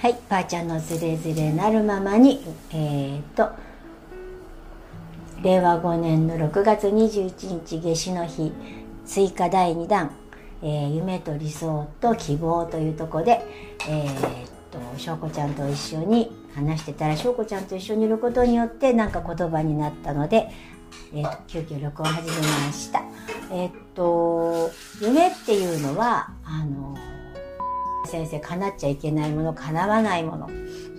はい、ばあちゃんのズレズレなるままに、えー、と、令和5年の6月21日夏至の日、追加第2弾、えー、夢と理想と希望というとこで、えー、と、翔子ちゃんと一緒に話してたら、翔子ちゃんと一緒にいることによってなんか言葉になったので、えー、急遽録音始めました。えっと、夢っていうのは、あの、先生叶っちゃいけないもの叶わないもの。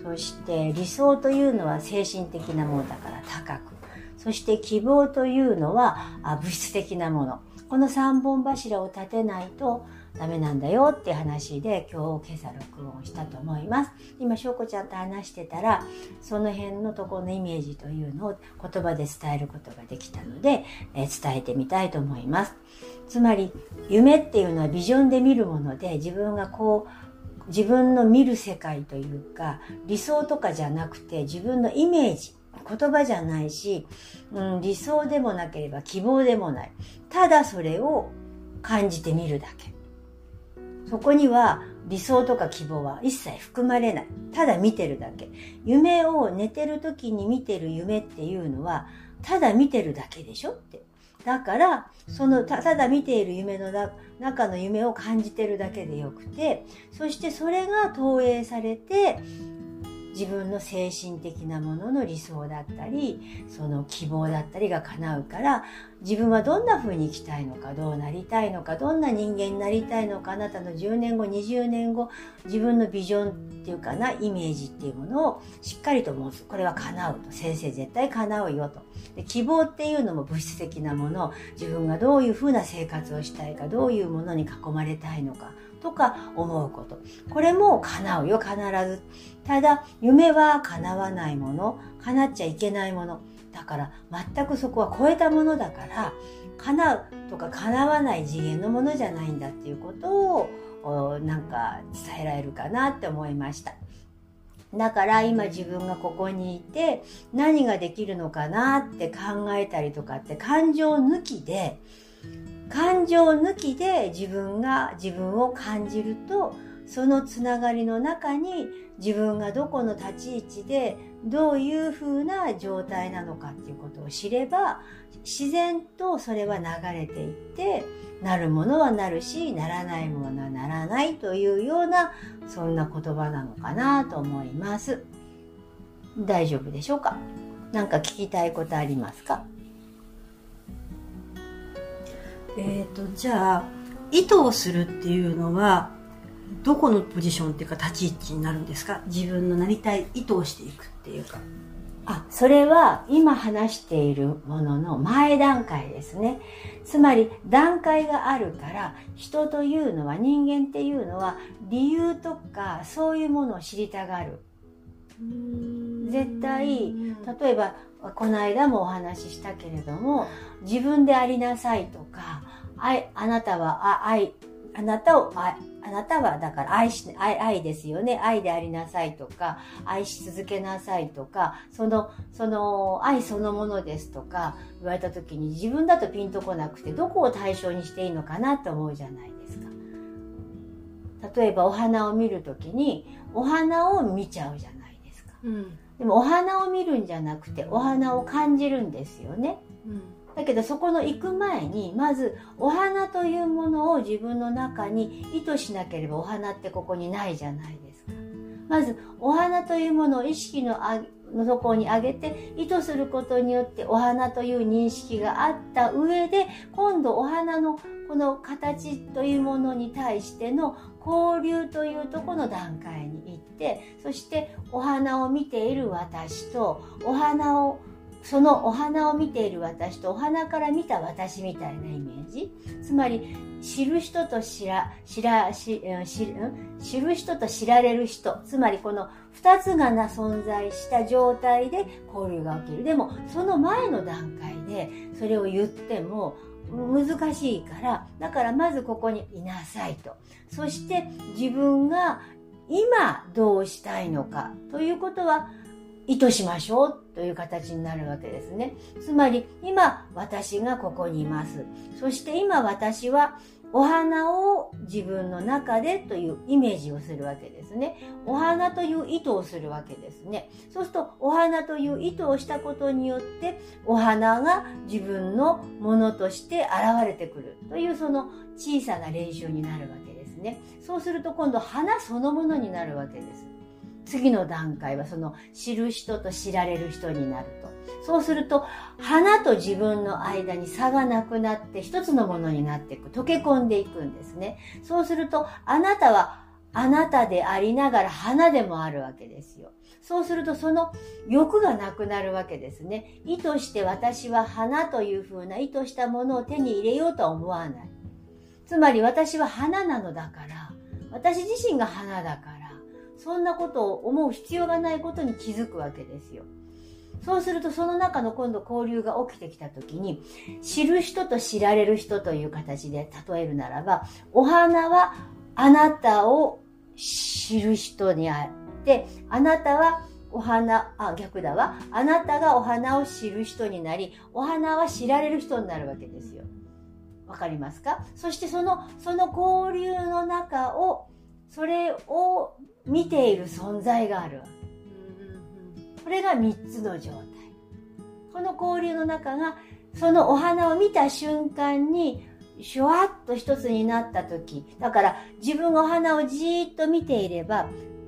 そして理想というのは精神的なものだから高く。そして希望というのは物質的なもの。この3本柱を立てないとダメなんだよって話で今日今朝録音したと思います。今翔子ちゃんと話してたらその辺のところのイメージというのを言葉で伝えることができたので、え伝えてみたいと思います。つまり夢っていうのはビジョンで見るもので自分がこう自分の見る世界というか理想とかじゃなくて自分のイメージ言葉じゃないし、うん、理想でもなければ希望でもない。ただそれを感じてみるだけ。そこには理想とか希望は一切含まれない。ただ見てるだけ。夢を寝てる時に見てる夢っていうのはただ見てるだけでしょって。だから、そのただ見ている夢の中の夢を感じてるだけでよくて、そしてそれが投影されて、自分の精神的なものの理想だったりその希望だったりが叶うから自分はどんな風に生きたいのかどうなりたいのかどんな人間になりたいのかあなたの10年後20年後自分のビジョンっていうかなイメージっていうものをしっかりと持つこれは叶うと先生絶対叶うよとで希望っていうのも物質的なもの自分がどういう風な生活をしたいかどういうものに囲まれたいのかとか思うこと。これも叶うよ、必ず。ただ、夢は叶わないもの、叶っちゃいけないもの。だから、全くそこは超えたものだから、叶うとか叶わない次元のものじゃないんだっていうことを、なんか伝えられるかなって思いました。だから今自分がここにいて何ができるのかなって考えたりとかって感情抜きで感情抜きで自分が自分を感じるとそのつながりの中に自分がどこの立ち位置でどういう風な状態なのかっていうことを知れば自然とそれは流れていってなるものはなるしならないものはならないというようなそんな言葉なのかなと思います。大丈夫でしょうか？何か聞きたいことありますか？えっ、ー、とじゃあ意図をするっていうのはどこのポジションっていうか立ち位置になるんですか？自分のなりたい意図をしていくっていうか。あそれは今話しているものの前段階ですね。つまり段階があるから人というのは人間っていうのは理由とかそういうものを知りたがる。絶対例えばこの間もお話ししたけれども自分でありなさいとか愛あなたは愛あなたを愛あなたはだから愛し愛愛ですよね。愛でありなさいとか愛し続けなさいとかそのその愛そのものですとか言われた時に自分だとピンとこなくてどこを対象にしていいのかなって思うじゃないですか。例えばお花を見る時にお花を見ちゃうじゃないですか、うん。でもお花を見るんじゃなくてお花を感じるんですよね。うんだけどそこの行く前にまずお花というものを自分の中に意図しなければお花ってここにないじゃないですか。まずお花というものを意識のあの底に上げて意図することによってお花という認識があった上で今度お花のこの形というものに対しての交流というとこの段階に行ってそしてお花を見ている私とお花をそのお花を見ている私とお花から見た私みたいなイメージ。つまり知る人と知ら知ら知知る人と知られる人。つまりこの2つがな存在した状態で交流が起きる。でもその前の段階でそれを言っても難しいからだからまずここにいなさいと。そして自分が今どうしたいのかということは意図しましょうという形になるわけですね。つまり今私がここにいます。そして今私はお花を自分の中でというイメージをするわけですね。お花という意図をするわけですね。そうすると、お花という意図をしたことによって、お花が自分のものとして現れてくるというその小さな練習になるわけですね。そうすると今度花そのものになるわけです。次の段階はその知る人と知られる人になると。そうすると、花と自分の間に差がなくなって一つのものになっていく。溶け込んでいくんですね。そうすると、あなたはあなたでありながら花でもあるわけですよ。そうするとその欲がなくなるわけですね。意図して私は花というふうな意図したものを手に入れようとは思わない。つまり私は花なのだから、私自身が花だから、そんなことを思う必要がないことに気づくわけですよ。そうするとその中の今度交流が起きてきた時に、知る人と知られる人という形で例えるならば、お花はあなたを知る人にあって、あなたはお花、あ、逆だわ。あなたがお花を知る人になり、お花は知られる人になるわけですよ。わかりますか？そしてその、その交流の中を、それを見ている存在がある。これが3つの状態。この交流の中が、そのお花を見た瞬間に、シュワッと一つになった時、だから自分がお花をじーっと見ていれば、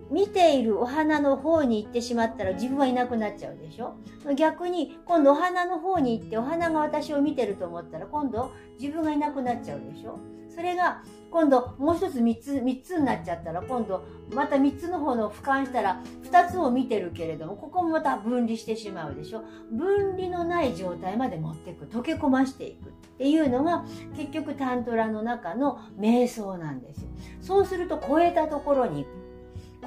見ているお花の方に行ってしまったら自分はいなくなっちゃうでしょ逆に今度お花の方に行ってお花が私を見てると思ったら今度自分がいなくなっちゃうでしょそれが今度もう一つ三つ、三つになっちゃったら今度また三つの方の俯瞰したら二つを見てるけれどもここもまた分離してしまうでしょ。分離のない状態まで持っていく。溶け込ましていくっていうのが結局タントラの中の瞑想なんですよ。そうすると超えたところに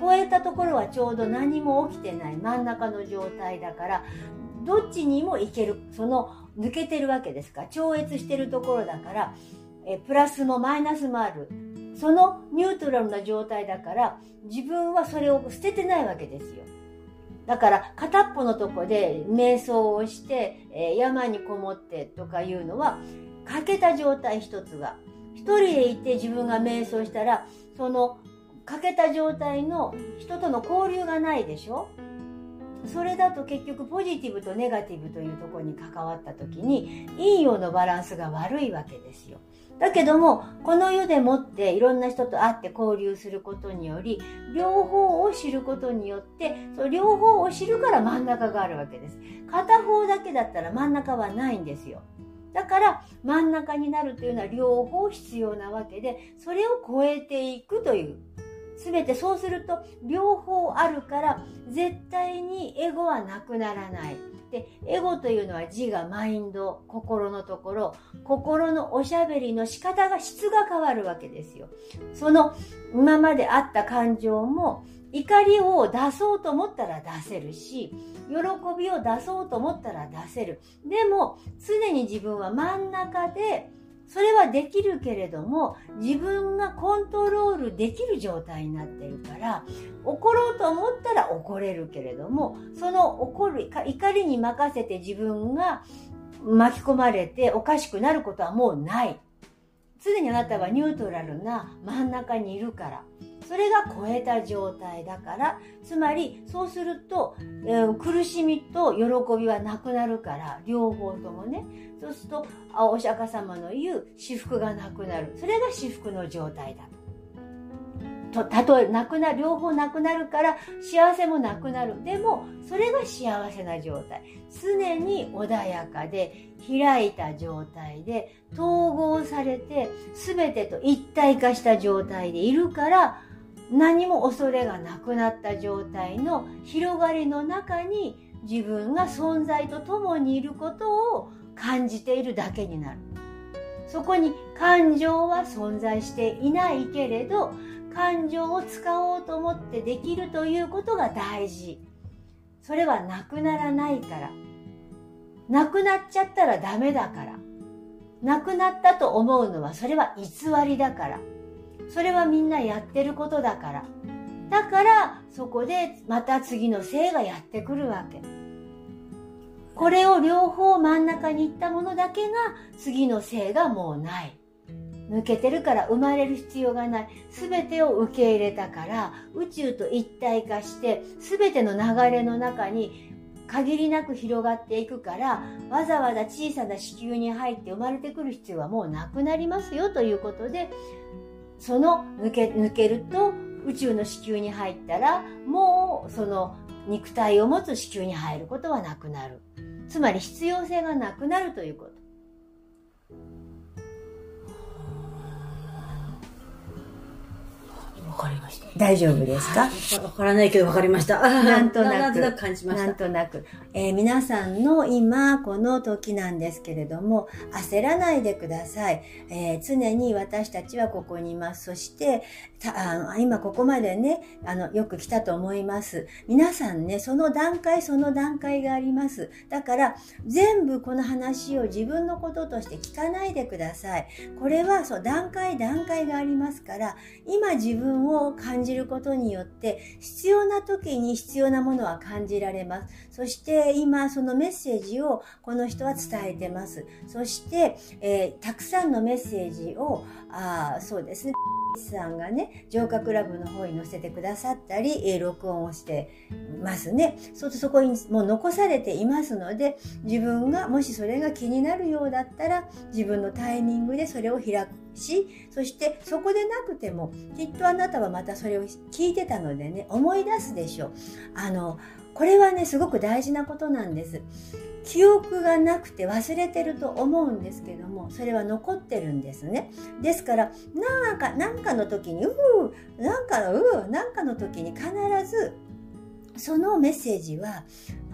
超えたところはちょうど何も起きてない真ん中の状態だからどっちにも行ける。その抜けてるわけですか超越してるところだからえプラスもマイナスもある。そのニュートラルな状態だから、自分はそれを捨ててないわけですよ。だから片っぽのとこで瞑想をして、えー、山にこもってとかいうのは欠けた状態一つが一人でいて自分が瞑想したらその欠けた状態の人との交流がないでしょ？それだと結局ポジティブとネガティブというところに関わった時に陰陽のバランスが悪いわけですよ。だけども、この世でもっていろんな人と会って交流することにより、両方を知ることによって、その両方を知るから真ん中があるわけです。片方だけだったら真ん中はないんですよ。だから真ん中になるというのは両方必要なわけで、それを超えていくという。すべてそうすると両方あるから絶対にエゴはなくならない。で、エゴというのは字が、マインド、心のところ、心のおしゃべりの仕方が質が変わるわけですよ。その今まであった感情も怒りを出そうと思ったら出せるし、喜びを出そうと思ったら出せる。でも、常に自分は真ん中でそれはできるけれども、自分がコントロールできる状態になってるから、怒ろうと思ったら怒れるけれども、その怒る、怒りに任せて自分が巻き込まれておかしくなることはもうない。常にあなたはニュートラルな真ん中にいるから。それが超えた状態だから、つまりそうすると、えー、苦しみと喜びはなくなるから、両方ともね。そうすると、お釈迦様の言う私服がなくなる。それが私服の状態だ。たとえ、なくな、両方なくなるから、幸せもなくなる。でも、それが幸せな状態。常に穏やかで、開いた状態で、統合されて、すべてと一体化した状態でいるから、何も恐れがなくなった状態の広がりの中に自分が存在と共にいることを感じているだけになる。そこに感情は存在していないけれど、感情を使おうと思ってできるということが大事。それはなくならないから。なくなっちゃったらダメだから。なくなったと思うのはそれは偽りだから。それはみんなやってることだから。だから、そこでまた次の性がやってくるわけ。これを両方真ん中に行ったものだけが次の性がもうない。抜けてるから生まれる必要がない。全てを受け入れたから宇宙と一体化して全ての流れの中に限りなく広がっていくからわざわざ小さな子宮に入って生まれてくる必要はもうなくなりますよ。ということでその抜け抜けると宇宙の子宮に入ったらもうその肉体を持つ子宮に入ることはなくなる。つまり必要性がなくなるということ。かりました。大丈夫ですか？わからないけどわかりました。なんとなく。なんとなく感じましなんた。となく、えー皆さんの今この時なんですけれども焦らないでください、えー常に私たちはここにいます。そしてたあの今ここまでねあのよく来たと思います。皆さんねその段階その段階があります。だから全部この話を自分のこととして聞かないでください。これはそう段階段階がありますから今自分をを感じることによって必要な時に必要なものは感じられます。そして今そのメッセージをこの人は伝えてます。そして、えーたくさんのメッセージをあーそうですね。さんがね浄化クラブの方に載せてくださったり、えー録音をしてますね。そうするとそこにもう残されていますので自分がもしそれが気になるようだったら自分のタイミングでそれを開くしそしてそこでなくてもきっとあなたはまたそれを聞いてたのでね思い出すでしょう。あのこれはねすごく大事なことなんです。記憶がなくて忘れてると思うんですけどもそれは残ってるんですね。ですからなんかなんかの時にうーなんかのうーなんかの時に必ずそのメッセージは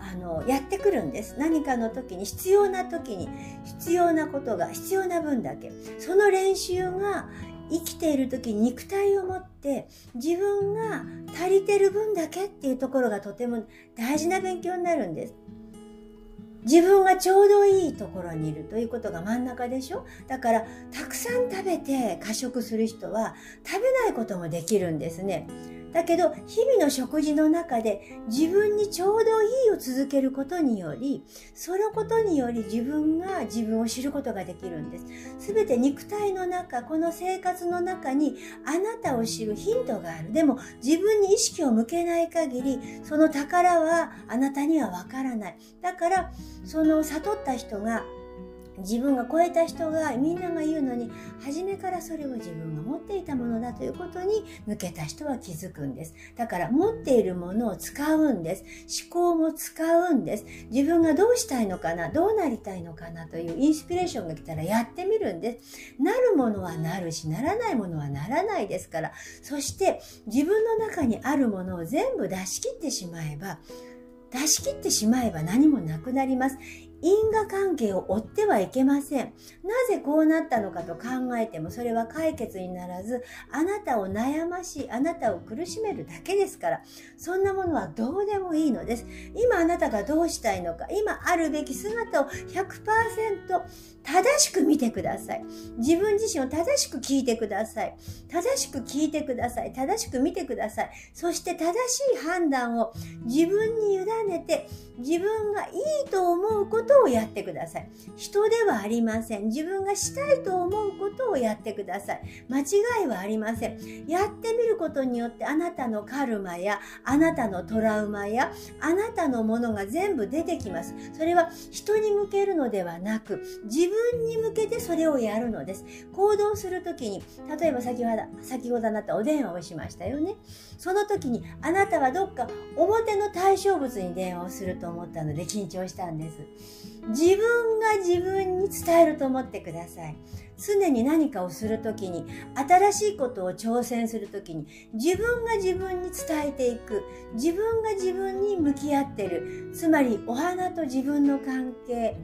あのやってくるんです。何かの時に必要な時に必要なことが必要な分だけ。その練習が生きている時に肉体を持って自分が足りてる分だけっていうところがとても大事な勉強になるんです。自分がちょうどいいところにいるということが真ん中でしょ？だからたくさん食べて過食する人は食べないこともできるんですね。だけど日々の食事の中で自分にちょうどいいを続けることによりそのことにより自分が自分を知ることができるんです。すべて肉体の中この生活の中にあなたを知るヒントがある。でも自分に意識を向けない限りその宝はあなたにはわからない。だからその悟った人が自分が超えた人がみんなが言うのに初めからそれを自分が持っていたものだということに抜けた人は気づくんです。だから持っているものを使うんです。思考も使うんです。自分がどうしたいのかなどうなりたいのかなというインスピレーションが来たらやってみるんです。なるものはなるしならないものはならないですから。そして自分の中にあるものを全部出し切ってしまえば出し切ってしまえば何もなくなります。因果関係を追ってはいけません。なぜこうなったのかと考えてもそれは解決にならず、あなたを悩まし、あなたを苦しめるだけですから、そんなものはどうでもいいのです。今あなたがどうしたいのか、今あるべき姿を100%正しく見てください。自分自身を正しく聞いてください。正しく聞いてください。正しく見てください。そして正しい判断を自分に委ねて、自分がいいと思うことをやってください。人ではありません。自分がしたいと思うことをやってください。間違いはありません。やってみることによってあなたのカルマやあなたのトラウマやあなたのものが全部出てきます。それは人に向けるのではなく自分に向けてそれをやるのです。行動するときに、例えば先ほど、先ほどあなたお電話をしましたよね。その時にあなたはどっか表の対象物に電話をすると思ったので緊張したんです。自分が自分に伝えると思ってください。常に何かをするときに、新しいことを挑戦するときに、自分が自分に伝えていく。自分が自分に向き合ってる。つまり、お花と自分の関係。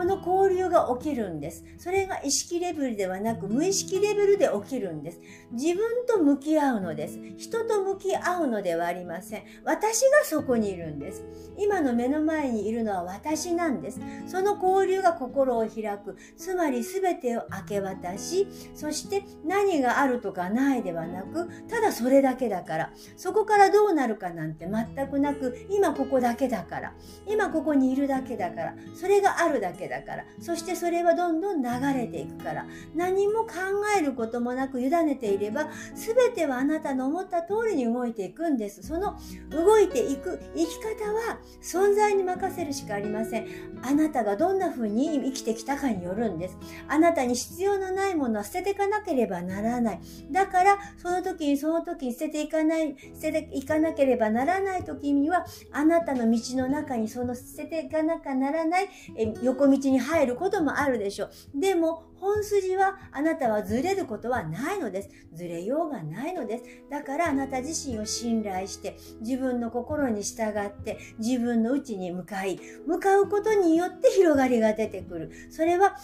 この交流が起きるんです。それが意識レベルではなく無意識レベルで起きるんです。自分と向き合うのです。人と向き合うのではありません。私がそこにいるんです。今の目の前にいるのは私なんです。その交流が心を開く。つまり全てを明け渡し、そして何があるとかないではなく、ただそれだけだから。そこからどうなるかなんて全くなく、今ここだけだから。今ここにいるだけだから。それがあるだけだ。から。そしてそれはどんどん流れていくから。何も考えることもなく委ねていれば、全てはあなたの思った通りに動いていくんです。その動いていく生き方は存在に任せるしかありません。あなたがどんな風に生きてきたかによるんです。あなたに必要のないものは捨てていかなければならない。だから、その時にその時に捨てていかない、捨てていかなければならない時には、あなたの道の中にその捨てていかなきゃならないえ横道道に入ることもあるでしょう。でも、本筋はあなたはずれることはないのです。ずれようがないのです。だからあなた自身を信頼して自分の心に従って自分の内に向かい向かうことによって広がりが出てくる。それは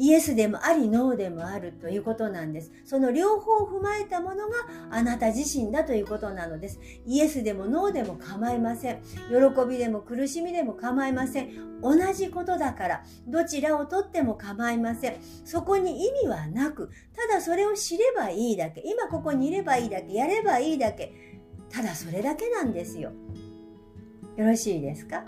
イエスでもありノーでもあるということなんです。その両方を踏まえたものがあなた自身だということなのです。イエスでもノーでも構いません。喜びでも苦しみでも構いません。同じことだから、どちらをとっても構いません。そこに意味はなく、ただそれを知ればいいだけ、今ここにいればいいだけ、やればいいだけ、ただそれだけなんですよ。よろしいですか？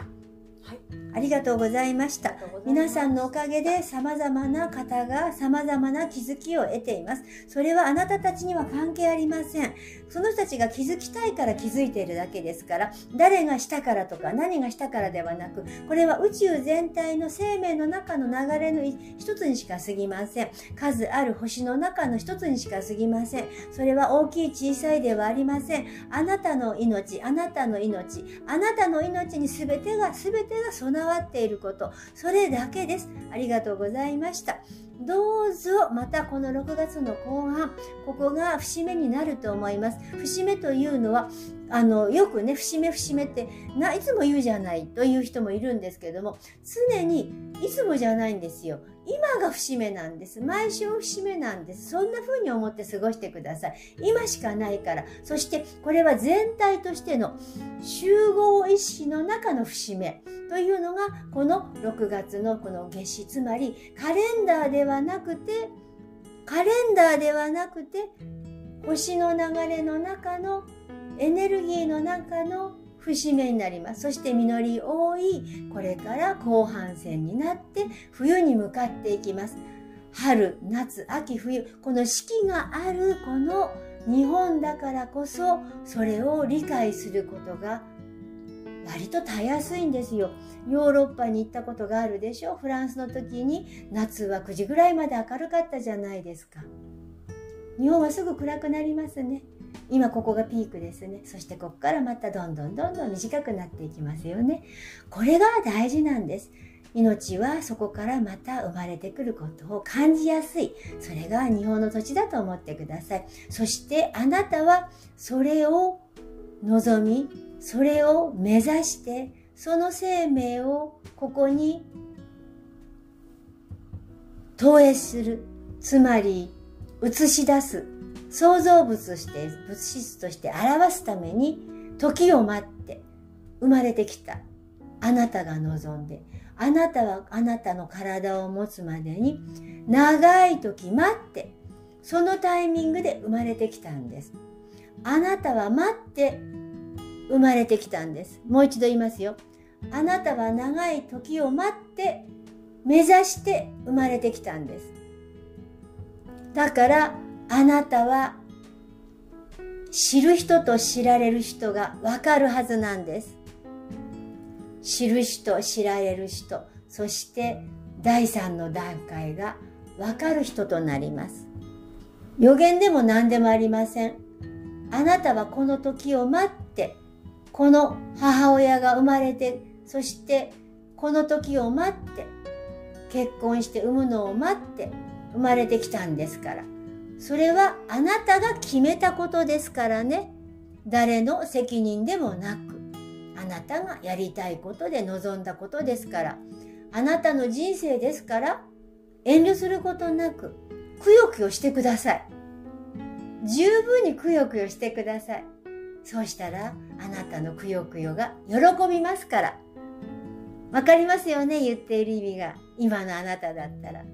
はい。ありがとうございました。皆さんのおかげで様々な方が様々な気づきを得ています。それはあなたたちには関係ありません。その人たちが気づきたいから気づいているだけですから、誰がしたからとか何がしたからではなく、これは宇宙全体の生命の中の流れの一つにしか過ぎません。数ある星の中の一つにしか過ぎません。それは大きい小さいではありません。あなたの命、あなたの命、あなたの命に全てが全てが備わわっていること、それだけです。ありがとうございました。どうぞまたこの6月の後半、ここが節目になると思います。節目というのは、あの、よくね、節目節目ってな、いつも言うじゃないという人もいるんですけども、常にいつもじゃないんですよ。今が節目なんです。毎週節目なんです。そんな風に思って過ごしてください。今しかないから。そしてこれは全体としての集合意識の中の節目というのがこの6月のこの夏至、つまりカレンダーではなくて、カレンダーではなくて、星の流れの中のエネルギーの中の節目になります。そして実り多い、これから後半戦になって冬に向かっていきます。春、夏、秋、冬、この四季があるこの日本だからこそ、それを理解することが割とたやすいんですよ。ヨーロッパに行ったことがあるでしょフランスの時に夏は9時ぐらいまで明るかったじゃないですか。日本はすぐ暗くなりますね。今ここがピークですね。そしてここからまたどんどんどんどん短くなっていきますよね。これが大事なんです。命はそこからまた生まれてくることを感じやすい。それが日本の土地だと思ってください。そしてあなたはそれを望み、それを目指して、その生命をここに投影する。つまり、映し出す。創造物として、物質として表すために、時を待って生まれてきた。あなたが望んで、あなたはあなたの体を持つまでに、長い時待って、そのタイミングで生まれてきたんです。あなたは待って生まれてきたんです。もう一度言いますよ。あなたは長い時を待って目指して生まれてきたんです。だからあなたは知る人と知られる人がわかるはずなんです。知る人、知られる人、そして第三の段階がわかる人となります。予言でも何でもありません。あなたはこの時を待って、この母親が生まれて、そしてこの時を待って、結婚して産むのを待って生まれてきたんですから。それはあなたが決めたことですからね。誰の責任でもなく、あなたがやりたいことで望んだことですから、あなたの人生ですから、遠慮することなく、くよくよしてください。十分にくよくよしてください。そうしたら、あなたのくよくよが喜びますから。わかりますよね？言っている意味が。今のあなただったら。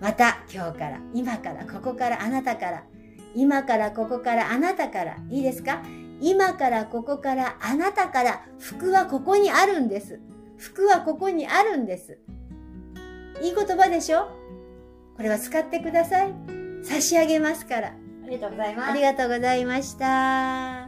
また今日から、今から、ここから、あなたから、今からここからあなたから、いいですか？今からここからあなたから、服はここにあるんです。服はここにあるんです。いい言葉でしょ？これは使ってください。差し上げますから。ありがとうございますありがとうございました。